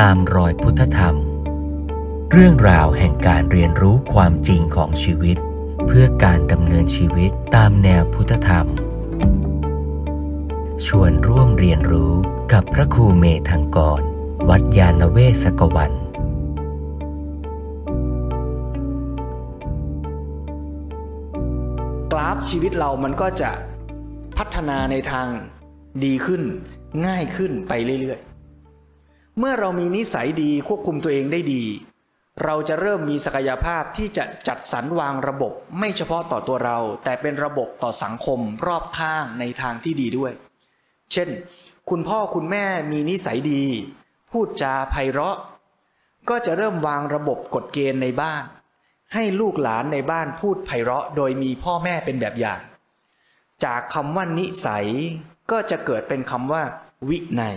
ตามรอยพุทธธรรม เรื่องราวแห่งการเรียนรู้ความจริงของชีวิต เพื่อการดำเนินชีวิตตามแนวพุทธธรรม ชวนร่วมเรียนรู้กับพระครูเมธังกร วัดยาณเวศกวันกราฟชีวิตเรามันก็จะพัฒนาในทางดีขึ้น ง่ายขึ้นไปเรื่อยๆ เมื่อเรามีนิสัยดีควบคุมตัวเองได้ดี เราจะเริ่มมีศักยภาพที่จะจัดสรรวางระบบ ไม่เฉพาะต่อตัวเรา แต่เป็นระบบต่อสังคมรอบข้างในทางที่ดีด้วย เช่น คุณพ่อคุณแม่มีนิสัยดี พูดจาไพเราะ ก็จะเริ่มวางระบบกฎเกณฑ์ในบ้าน ให้ลูกหลานในบ้านพูดไพเราะ โดยมีพ่อแม่เป็นแบบอย่าง จากคำว่านิสัยก็จะเกิดเป็นคำว่า วินัย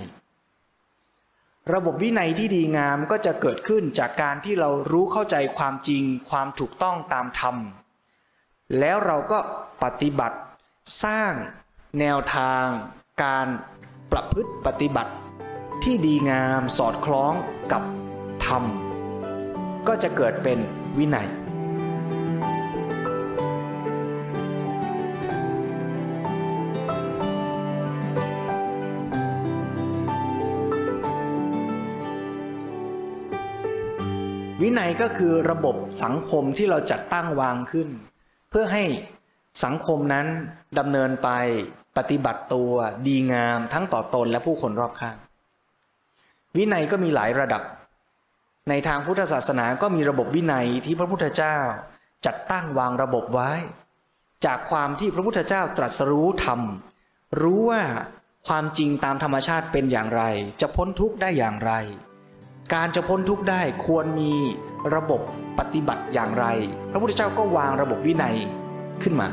ระบบวินัยที่ดีงามก็จะเกิดขึ้นจากการที่เรารู้เข้าใจความจริงความถูกต้องตามธรรม แล้วเราก็ปฏิบัติสร้างแนวทาง การประพฤติปฏิบัติ ที่ดีงามสอดคล้องกับธรรม ก็จะเกิดเป็นวินัย นัยก็คือระบบสังคมที่เราจัดตั้งวางขึ้น เพื่อให้สังคมนั้นดำเนินไปปฏิบัติตัวดีงามทั้งต่อตนและผู้คนรอบข้าง วินัยก็มีหลายระดับ ในทางพุทธศาสนาก็มีระบบวินัยที่พระพุทธเจ้าจัดตั้งวางระบบไว้ จากความที่พระพุทธเจ้าตรัสรู้ธรรม รู้ว่าความจริงตามธรรมชาติเป็นอย่างไร จะพ้นทุกข์ได้อย่างไร การจะพ้นทุกข์ได้ควรมีระบบปฏิบัติอย่างไร พระพุทธเจ้าก็วางระบบวินัยขึ้นมา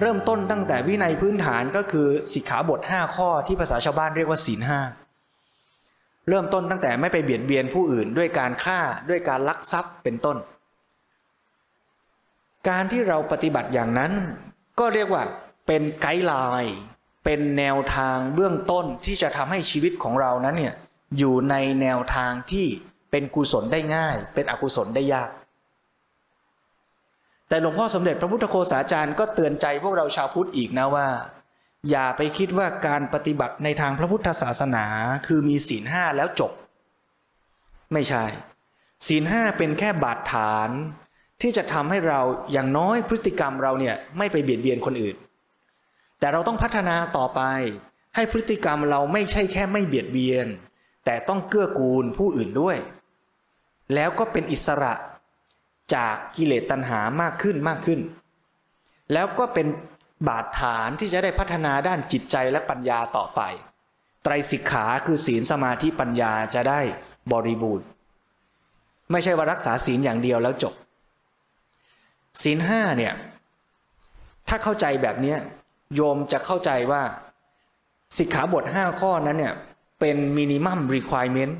เริ่มต้นตั้งแต่วินัยพื้นฐานก็คือสิกขาบท 5 ข้อที่ภาษาชาวบ้านเรียกว่าศีลห้า เริ่มต้นตั้งแต่ไม่ไปเบียดเบียนผู้อื่นด้วยการฆ่าด้วยการลักทรัพย์เป็นต้น การที่เราปฏิบัติอย่างนั้น ก็เรียกว่าเป็นไกด์ไลน์เป็นแนวทางเบื้องต้นที่จะทำให้ชีวิตของเรานั้นเนี่ยอยู่ในแนวทางที่เป็นกุศลได้ง่าย เป็นอกุศลได้ยาก แต่หลวงพ่อสมเด็จพระพุทธโฆษาจารย์ก็เตือนใจพวกเราชาวพุทธอีกนะว่า อย่าไปคิดว่าการปฏิบัติในทางพระพุทธศาสนาคือมีศีลห้าแล้วจบ ไม่ใช่ ศีลห้าเป็นแค่บาดฐาน ที่จะทำให้เราอย่างน้อยพฤติกรรมเราเนี่ยไม่ไปเบียดเบียนคนอื่น แต่เราต้องพัฒนาต่อไป ให้พฤติกรรมเราไม่ใช่แค่ไม่เบียดเบียน แต่ต้องเกื้อกูลผู้อื่นด้วย แล้วก็เป็นอิสระจากกิเลสตัณหามากขึ้นมากขึ้น แล้วก็เป็น บาดฐานที่จะได้พัฒนาด้านจิตใจและปัญญาต่อไป ไตรสิกขาคือศีลสมาธิปัญญาจะได้บริบูรณ์ ไม่ใช่ว่ารักษาศีลอย่างเดียวแล้วจบ ศีลห้าเนี่ย ถ้าเข้าใจแบบนี้โยมจะเข้าใจว่าสิกขาบท 5 ข้อนั้นเนี่ย เป็นมินิมัมรีคว i เมนต์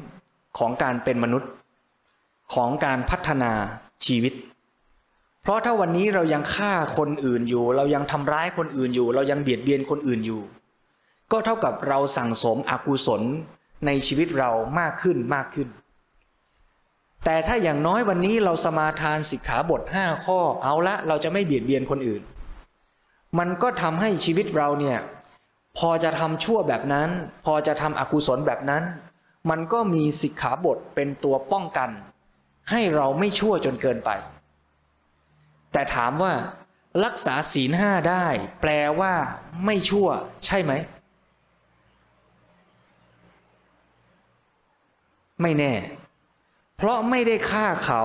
ของการเป็นมนุษย์ ของการพัฒนาชีวิต ราะถ้าวันนี้เรายังฆ่าคนอื่นอยู่ เรายังทำร้ายคนอื่นอยู่ เรายังเบียดเบียนคนอื่นอยู่ ก็เท่ากับเราสั่งสมอกุศลในชีวิตเรามากขึ้นมากขึ้น แต่ถ้าอย่างน้อยวันนี้เราสมาทานสิกขาบทห้าข้อเอาละเราจะไม่เบียดเบียนคนอื่น มันก็ทำให้ชีวิตเราเนี่ยพอจะทำชั่วแบบนั้น พอจะทำอกุศลแบบนั้น มันก็มีสิกขาบทเป็นตัวป้องกัน ให้เราไม่ชั่วจนเกินไป แต่ถามว่า รักษาศีลห้าได้ แปลว่า ไม่ชั่ว ใช่ไหม ไม่แน่ เพราะไม่ได้ฆ่าเขา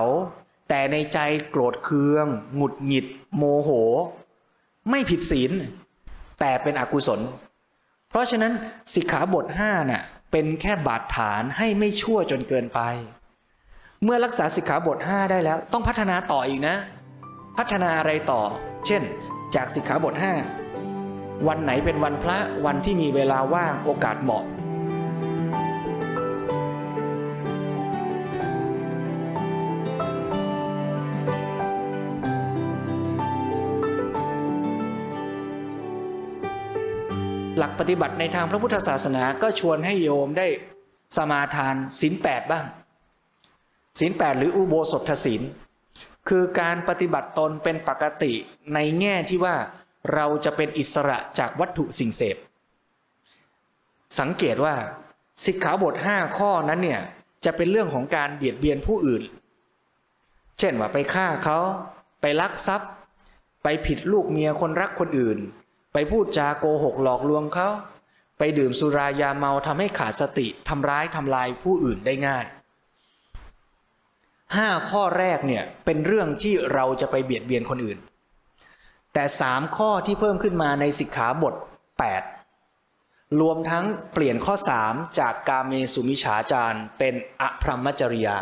แต่ในใจโกรธเคือง หงุดหงิด โมโห ไม่ผิดศีล แต่เป็นอกุศล เพราะฉะนั้นสิกขาบทห้าน่ะเป็นแค่บาดฐานให้ไม่ชั่วจนเกินไป เมื่อรักษาสิกขาบทห้าได้แล้ว ต้องพัฒนาต่ออีกนะ พัฒนาอะไรต่อ เช่น จากสิกขาบท 5 วันไหนเป็นวันพระวันที่มีเวลาว่างโอกาสเหมาะ หลักปฏิบัติในทางพระพุทธศาสนาก็ชวนให้โยมได้สมาทานศีลแปดบ้างศีลแปดหรืออุโบสถศีล คือการปฏิบัติตนเป็นปกติในแง่ที่ว่าเราจะเป็นอิสระจากวัตถุสิ่งเสพ สังเกตว่าสิกขาบทห้าข้อนั้นเนี่ยจะเป็นเรื่องของการเบียดเบียนผู้อื่น เช่นว่าไปฆ่าเขาไปลักทรัพย์ ไปผิดลูกเมียคนรักคนอื่น ไปพูดจาโกหกหลอกลวงเขาไปดื่มสุรายาเมาทำให้ขาดสติทำร้ายทำลายผู้อื่นได้ง่าย ห้าข้อแรกเนี่ยเป็นเรื่องที่เราจะไปเบียดเบียนคนอื่น แต่สามข้อที่เพิ่มขึ้นมาในสิกขาบท 8 รวมทั้งเปลี่ยนข้อสามจากกาเมสุมิฉาจารเป็นอพรหมจริยา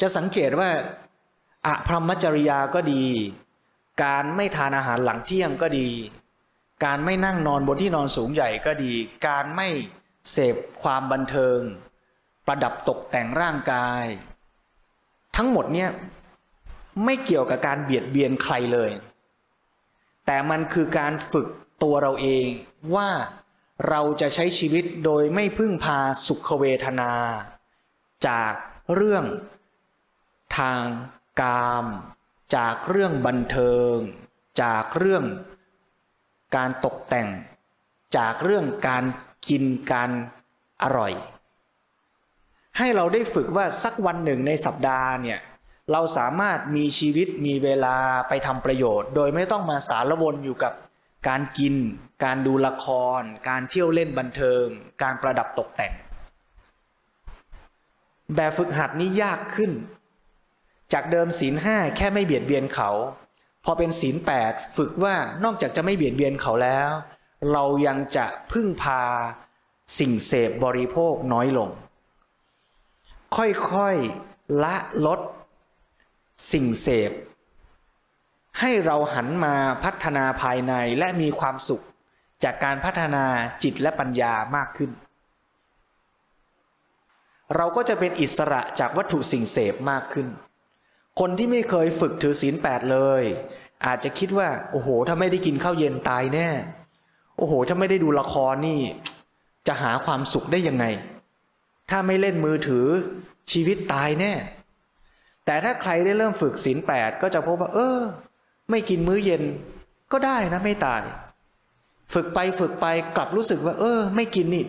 จะสังเกตว่าอพรหมจริยาก็ดี การไม่ทานอาหารหลังเที่ยงก็ดี การไม่นั่งนอนบนที่นอนสูงใหญ่ก็ดี การไม่เสพความบันเทิง ประดับตกแต่งร่างกาย ทั้งหมดเนี่ยไม่เกี่ยวกับการเบียดเบียนใครเลย แต่มันคือการฝึกตัวเราเองว่าเราจะใช้ชีวิตโดยไม่พึ่งพาสุขเวทนา จากเรื่องทางกาม จากเรื่องบันเทิง จากเรื่องการตกแต่ง จากเรื่องการกินการอร่อย ให้เราได้ฝึกว่าสักวันหนึ่งในสัปดาห์เนี่ยเราสามารถมีชีวิตมีเวลาไปทำประโยชน์ โดยไม่ต้องมาสารวนอยู่กับการกิน การดูละคร การเที่ยวเล่นบันเทิง การประดับตกแต่ง แบบฝึกหัดนี้ยากขึ้น จากเดิมศีลห้าแค่ไม่เบียดเบียนเขา พอเป็นศีลแปดฝึกว่านอกจากจะไม่เบียดเบียนเขาแล้ว เรายังจะพึ่งพาสิ่งเสพบริโภคน้อยลง ค่อยๆ ละลด สิ่งเสพ ให้เราหันมาพัฒนาภายในและมีความสุขจากการพัฒนาจิตและปัญญามากขึ้น เราก็จะเป็นอิสระจากวัตถุสิ่งเสพมากขึ้น คนที่ไม่เคยฝึกถือศีลแปดเลย อาจจะคิดว่า โอ้โห ถ้าไม่ได้กินข้าวเย็นตายแน่ โอ้โห ถ้าไม่ได้ดูละครนี่ จะหาความสุขได้ยังไง ถ้าไม่เล่นมือถือชีวิตตายแน่ แต่ถ้าใครได้เริ่มฝึกศีลแปดก็จะพบว่า เออ ไม่กินมื้อเย็นก็ได้นะไม่ตาย ฝึกไปฝึกไปกลับรู้สึกว่า เออ ไม่กินนี่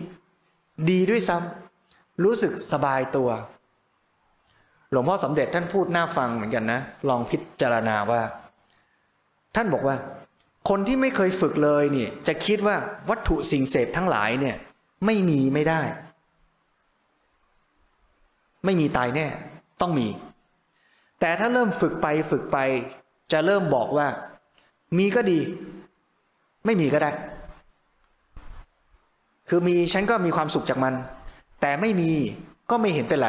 ดีด้วยซ้ำรู้สึกสบายตัว หลวงพ่อสมเด็จท่านพูดน่าฟังเหมือนกันนะ ลองพิจารณาว่า ท่านบอกว่า คนที่ไม่เคยฝึกเลยเนี่ยจะคิดว่าวัตถุสิ่งเสพทั้งหลายเนี่ย ไม่มีไม่ได้ ไม่มีตายแน่ ต้องมี แต่ถ้าเริ่มฝึกไปฝึกไป จะเริ่มบอกว่า มีก็ดี ไม่มีก็ได้ คือมีฉันก็มีความสุขจากมัน แต่ไม่มีก็ไม่เห็นเป็นไร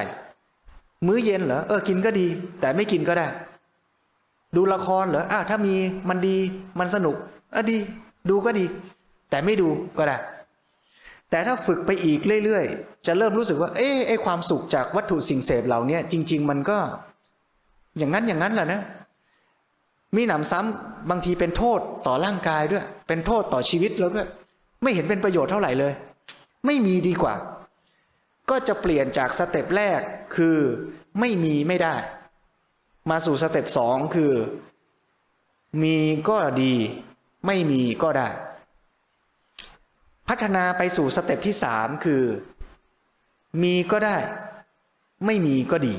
มื้อเย็นเหรอเออกินก็ดี แต่ไม่กินก็ได้ ดูละครเหรออะถ้ามีมันดี มันสนุกอะดี ดูก็ดี แต่ไม่ดูก็ได้ แต่ถ้าฝึกไปอีกเรื่อยๆ จะเริ่มรู้สึกว่า เอ๊ะไอความสุขจากวัตถุสิ่งเสพเหล่านี้จริง ๆ มันก็ อย่างนั้นอย่างนั้นแหละนะ มีหนำซ้ำบางทีเป็นโทษต่อร่างกายด้วย เป็นโทษต่อชีวิตเราด้วย ไม่เห็นเป็นประโยชน์เท่าไหร่เลย ไม่มีดีกว่า ก็จะเปลี่ยนจากสเต็ปแรกคือไม่มีไม่ได้ มาสู่ step สองคือ มีก็ดี ไม่มีก็ได้ พัฒนาไปสู่ step ที่สามคือ มีก็ได้ ไม่มีก็ดี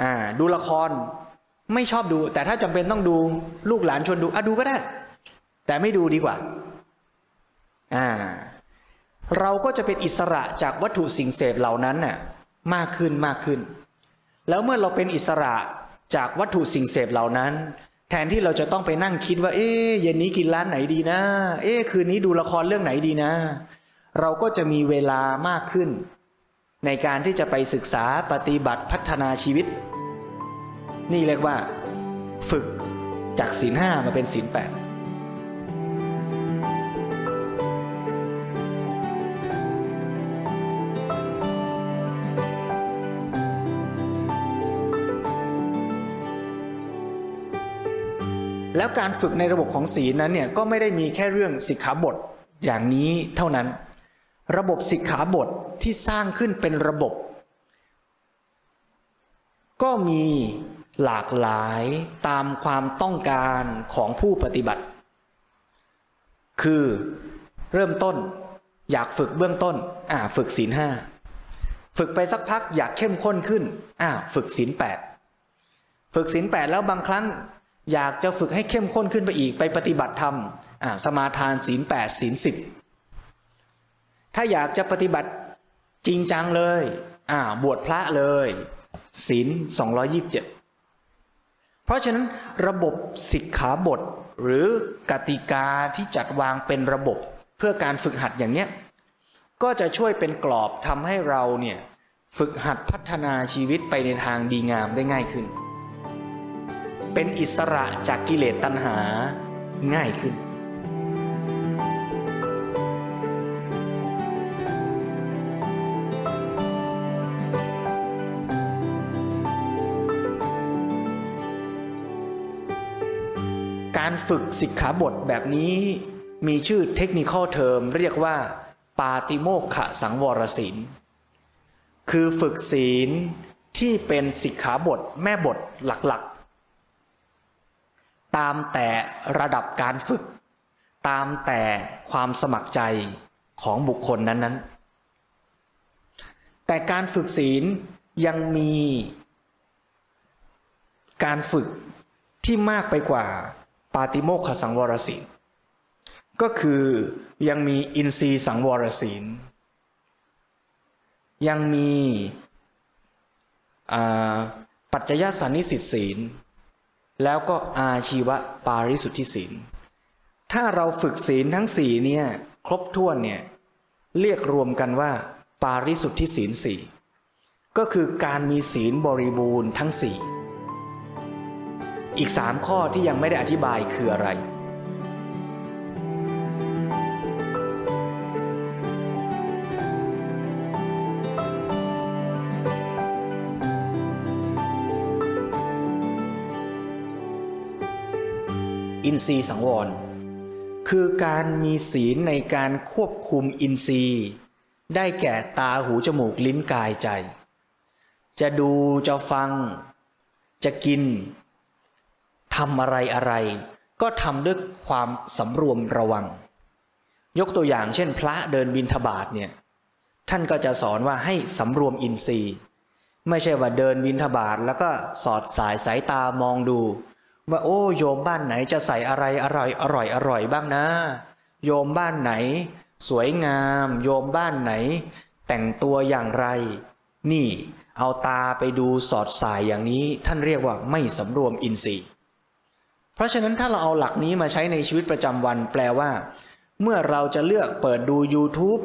อ่า ดูละครไม่ชอบดู แต่ถ้าจำเป็นต้องดูลูกหลานชวนดูอะดูก็ได้ แต่ไม่ดูดีกว่า อ่า เราก็จะเป็นอิสระจากวัตถุสิ่งเสพเหล่านั้นน่ะ มากขึ้นมากขึ้น แล้วเมื่อเราเป็นอิสระจากวัตถุสิ่งเสพเหล่านั้น แทนที่เราจะต้องไปนั่งคิดว่า เอ๊เย็นนี้กินร้านไหนดีนะ เอ๊คืนนี้ดูละครเรื่องไหนดีนะ เราก็จะมีเวลามากขึ้น ในการที่จะไปศึกษาปฏิบัติพัฒนาชีวิต นี่เรียกว่า ฝึกจากศีลห้ามาเป็นศีลแปด แล้วการฝึกในระบบของศีลนั้นเนี่ยก็ไม่ได้มีแค่เรื่องสิกขาบทอย่างนี้เท่านั้น ระบบสิกขาบทที่สร้างขึ้นเป็นระบบ ก็มีหลากหลายตามความต้องการของผู้ปฏิบัติ คือเริ่มต้นอยากฝึกเบื้องต้นอ่าฝึกศีลห้าฝึกไปสักพักอยากเข้มข้นขึ้นอ่าฝึกศีลแปดฝึกศีลแปดแล้วบางครั้ง อยากจะฝึกให้เข้มข้นขึ้นไปอีกไปปฏิบัติธรรมสมาทานศีลแปดศีลสิบถ้าอยากจะปฏิบัติจริงจังเลยบวชพระเลยศีลสองยี่บเจ็ดเพราะฉะนั้นระบบสิกขาบท หรือกติกาที่จัดวางเป็นระบบเพื่อการฝึกหัดอย่างเนี้ยก็จะช่วยเป็นกรอบทำให้เราเนี่ยฝึกหัดพัฒนาชีวิตไปในทางดีงามได้ง่ายขึ้น เป็นอิสระจากกิเลสตัณหาง่ายขึ้น การฝึกสิกขาบทแบบนี้มีชื่อเทคนิคเทอมเรียกว่า ปาติโมกขสังวรศีล คือฝึกศีลที่เป็นสิกขาบทแม่บทหลักๆ ตามแต่ระดับการฝึก ตามแต่ความสมัครใจของบุคคลนั้น ๆ แต่การฝึกศีลยังมีการฝึกที่มากไปกว่า ปาติโมกขสังวรศีลก็คือยังมีอินทรีย์สังวรศีล ยังมีปัจจยสันนิสิตศีล แล้วก็อาชีวปาริสุทธิศีล ถ้าเราฝึกศีลทั้งสี่เนี่ยครบถ้วนเนี่ยเรียกรวมกันว่า ปาริสุทธิศีลสี่ก็คือการมีศีลบริบูรณ์ทั้งสี่อีกสามข้อที่ยังไม่ได้อธิบายคืออะไร อินทรีย์สังวร คือการมีศีลในการควบคุมอินทรีย์ ได้แก่ตาหูจมูกลิ้นกายใจ จะดูจะฟัง จะกินทำอะไรอะไร ก็ทำด้วยความสำรวมระวัง ยกตัวอย่างเช่น พระเดินบินทบาทเนี่ยท่านก็จะสอนว่าให้สำรวมอินทรีย์ ไม่ใช่ว่าเดินบินทบาทแล้วก็สอดสายสายตามองดู ว่าโอ้โยมบ้านไหนจะใส่อะไรอร่อยอร่อยอร่อยบ้างนะ โยมบ้านไหน สวยงาม โยมบ้านไหน แต่งตัวอย่างไร นี่ เอาตาไปดูสอดสายอย่างนี้ ท่านเรียกว่าไม่สำรวมอินทรีย์ เพราะฉะนั้นถ้าเราเอาหลักนี้มาใช้ในชีวิตประจำวันแปลว่า เมื่อเราจะเลือกเปิดดู YouTube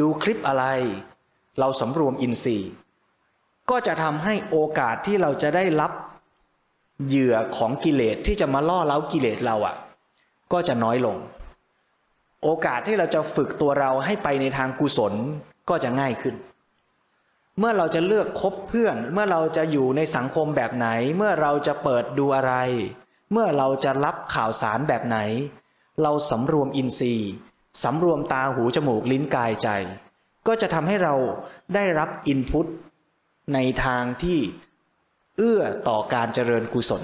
ดูคลิปอะไร เราสำรวมอินทรีย์ ก็จะทำให้โอกาสที่เราจะได้รับ เหยื่อของกิเลสที่จะมาล่อเล้ากิเลสเราอะ่ะ ก็จะน้อยลง โอกาสที่เราจะฝึกตัวเราให้ไปในทางกุศลก็จะง่ายขึ้น เมื่อเราจะเลือกคบเพื่อน เมื่อเราจะอยู่ในสังคมแบบไหน เมื่อเราจะเปิดดูอะไร เมื่อเราจะรับข่าวสารแบบไหน เราสำรวมอินทรีย์สำรวมตาหูจมูกลิ้นกายใจ ก็จะทำให้เราได้รับอินพุตในทางที่ เอื้อต่อการเจริญกุศล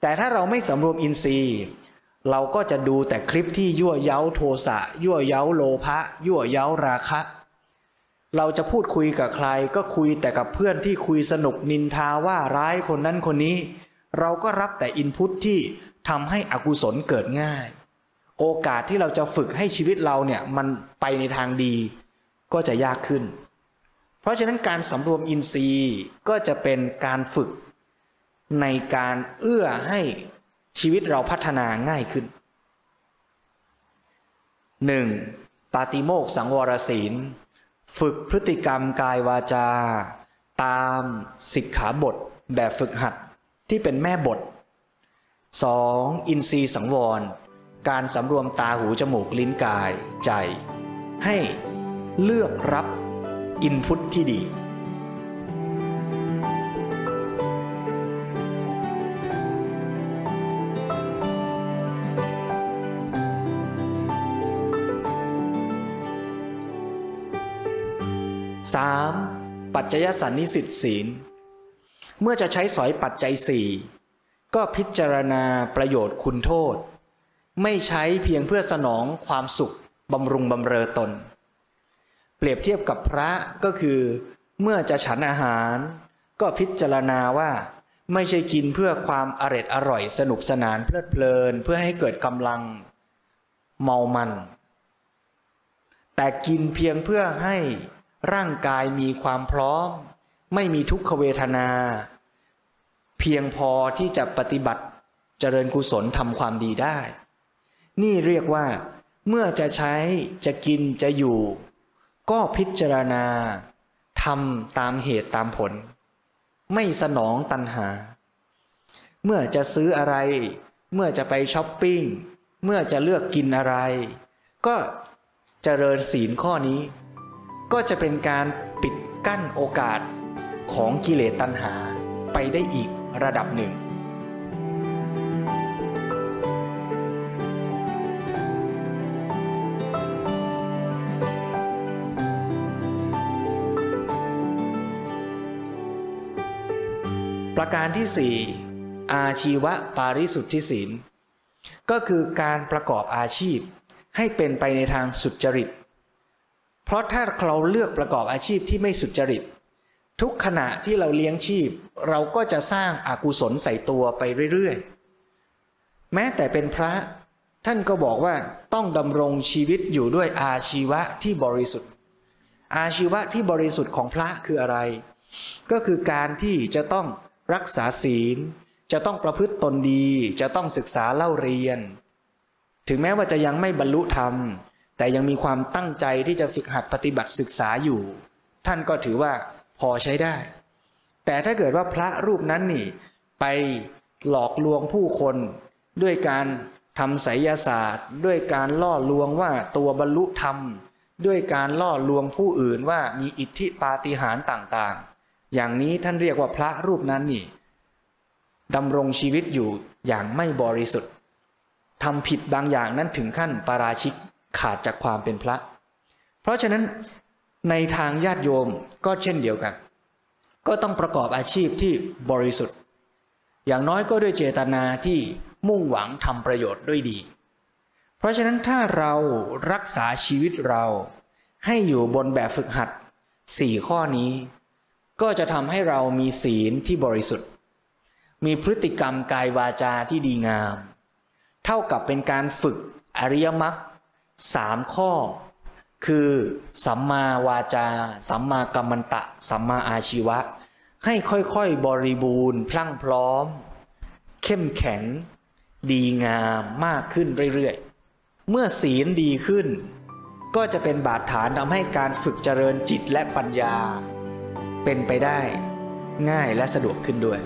แต่ถ้าเราไม่สำรวมอินทรีย์ เราก็จะดูแต่คลิปที่ยั่วเย้าโทสะยั่วเย้าโลภะยั่วเย้าราคะ เราจะพูดคุยกับใครก็คุยแต่กับเพื่อนที่คุยสนุกนินทาว่าร้ายคนนั้นคนนี้ เราก็รับแต่อินพุตที่ทำให้อกุศลเกิดง่าย โอกาสที่เราจะฝึกให้ชีวิตเราเนี่ยมันไปในทางดีก็จะยากขึ้น เพราะฉะนั้นการสำรวมอินทรีย์ก็จะเป็นการฝึกในการเอื้อให้ชีวิตเราพัฒนาง่ายขึ้น 1. ปาติโมกสังวรศีล ฝึกพฤติกรรมกายวาจา ตามสิกขาบทแบบฝึกหัดที่เป็นแม่บท 2. อินทรีย์สังวร การสำรวมตาหูจมูกลิ้นกายใจ ให้เลือกรับ อินพุตที่ดีสามปัจจยสันนิสิตศีล เมื่อจะใช้สอยปัจจัยสี่ก็พิจารณาประโยชน์คุณโทษ ไม่ใช้เพียงเพื่อสนองความสุขบำรุงบำเรอตน เปรียบเทียบกับพระก็คือ เมื่อจะฉันอาหาร ก็พิจารณาว่า ไม่ใช่กินเพื่อความอร็ดอร่อยสนุกสนานเพลิดเพลิน เพื่อให้เกิดกำลังเมามัน แต่กินเพียงเพื่อให้ร่างกายมีความพร้อม ไม่มีทุกขเวทนา เพียงพอที่จะปฏิบัติเจริญกุศลทำความดีได้ นี่เรียกว่า เมื่อจะใช้จะกินจะอยู่ ก็พิจารณาทำตามเหตุตามผล ไม่สนองตัณหา เมื่อจะซื้ออะไร เมื่อจะไปช้อปปิ้ง เมื่อจะเลือกกินอะไร ก็เจริญศีลข้อนี้ ก็จะเป็นการปิดกั้นโอกาสของกิเลสตัณหาไปได้อีกระดับหนึ่ง ประการที่สี่อาชีวะปาริสุทธิศีล ก็คือการประกอบอาชีพให้เป็นไปในทางสุจริต เพราะถ้าเราเลือกประกอบอาชีพที่ไม่สุจริต ทุกขณะที่เราเลี้ยงชีพ เราก็จะสร้างอากุศลใส่ตัวไปเรื่อยๆ แม้แต่เป็นพระท่านก็บอกว่าต้องดำรงชีวิตอยู่ด้วยอาชีวะที่บริสุทธิ์ อาชีวะที่บริสุทธิ์ของพระคืออะไร ก็คือการที่จะต้อง รักษาศีล จะต้องประพฤติตนดี จะต้องศึกษาเล่าเรียน ถึงแม้ว่าจะยังไม่บรรลุธรรม แต่ยังมีความตั้งใจที่จะฝึกหัดปฏิบัติศึกษาอยู่ ท่านก็ถือว่าพอใช้ได้ แต่ถ้าเกิดว่าพระรูปนั้นนี่ ไปหลอกลวงผู้คน ด้วยการทำไสยศาสตร์ ด้วยการล่อลวงว่าตัวบรรลุธรรม ด้วยการล่อลวงผู้อื่นว่ามีอิทธิปาฏิหาริย์ต่างๆ อย่างนี้ท่านเรียกว่าพระรูปนั้นนี่ดำรงชีวิตอยู่อย่างไม่บริสุทธิ์ทำผิดบางอย่างนั้นถึงขั้นปาราชิกขาดจากความเป็นพระ เพราะฉะนั้นในทางญาติโยมก็เช่นเดียวกัน ก็ต้องประกอบอาชีพที่บริสุทธิ์ อย่างน้อยก็ด้วยเจตนาที่มุ่งหวังทำประโยชน์ด้วยดี เพราะฉะนั้นถ้าเรารักษาชีวิตเราให้อยู่บนแบบฝึกหัดสี่ข้อนี้ ก็จะทำให้เรามีศีลที่บริสุทธิ์ มีพฤติกรรมกายวาจาที่ดีงาม เท่ากับเป็นการฝึกอริยมรรคสามข้อ คือสัมมาวาจา สัมมากัมมันตะ สัมมาอาชีวะ ให้ค่อยๆบริบูรณ์ พลั่งพร้อม เข้มแข็ง ดีงามมากขึ้นเรื่อยๆ เมื่อศีลดีขึ้น ก็จะเป็นบาดฐานทำให้การฝึกเจริญจิตและปัญญา เป็นไปได้ ง่ายและสะดวกขึ้นด้วย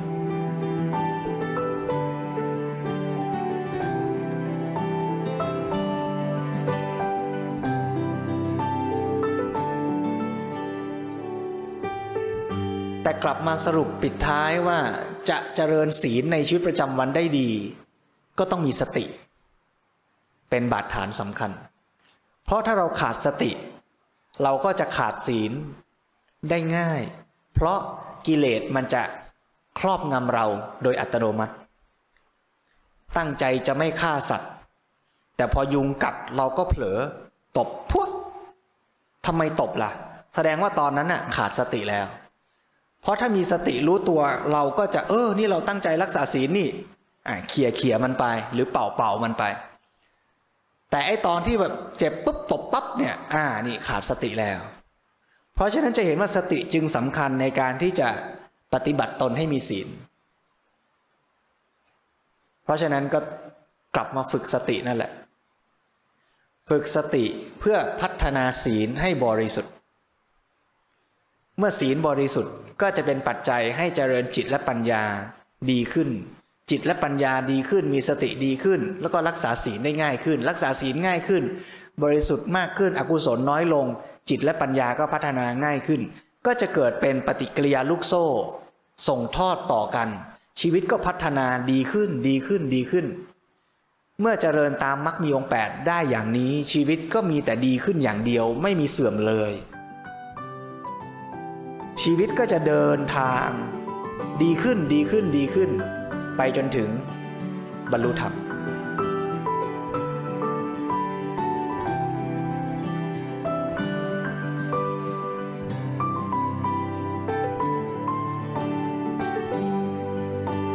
แต่กลับมาสรุปปิดท้ายว่าจะเจริญศีลในชีวิตประจำวันได้ดี ก็ต้องมีสติ เป็นบาดฐานสำคัญ เพราะถ้าเราขาดสติ เราก็จะขาดศีลได้ง่าย เพราะกิเลสมันจะครอบงำเราโดยอัตโนมัติ ตั้งใจจะไม่ฆ่าสัตว์ แต่พอยุงกัดเราก็เผลอ ตบพวกทำไมตบล่ะ แสดงว่าตอนนั้นน่ะขาดสติแล้ว เพราะถ้ามีสติรู้ตัวเราก็จะเออ นี่เราตั้งใจรักษาศีลนี่อ่าเขี่ยเขี่ยมันไป หรือเป่าเป่ามันไป แต่ไอตอนที่แบบเจ็บปุ๊บตบปั๊บเนี่ย อ่านี่ขาดสติแล้ว เพราะฉะนั้นจะเห็นว่าสติจึงสำคัญในการที่จะปฏิบัติตนให้มีศีล เพราะฉะนั้นก็กลับมาฝึกสตินั่นแหละ ฝึกสติเพื่อพัฒนาศีลให้บริสุทธิ์ เมื่อศีลบริสุทธิ์ก็จะเป็นปัจจัยให้เจริญจิตและปัญญาดีขึ้น จิตและปัญญาดีขึ้นมีสติดีขึ้น แล้วก็รักษาศีลได้ง่ายขึ้น รักษาศีลง่ายขึ้น บริสุทธิ์มากขึ้นอกุศลน้อยลง จิตและปัญญาก็พัฒนาง่ายขึ้น ก็จะเกิดเป็นปฏิกิริยาลูกโซ่ ส่งทอดต่อกัน ชีวิตก็พัฒนาดีขึ้นดีขึ้นดีขึ้น เมื่อเจริญตามมรรคมีองค์แปดได้อย่างนี้ชีวิตก็มีแต่ดีขึ้นอย่างเดียวไม่มีเสื่อมเลย ชีวิตก็จะเดินทาง ดีขึ้นดีขึ้นดีขึ้น ไปจนถึงบรรลุธรรม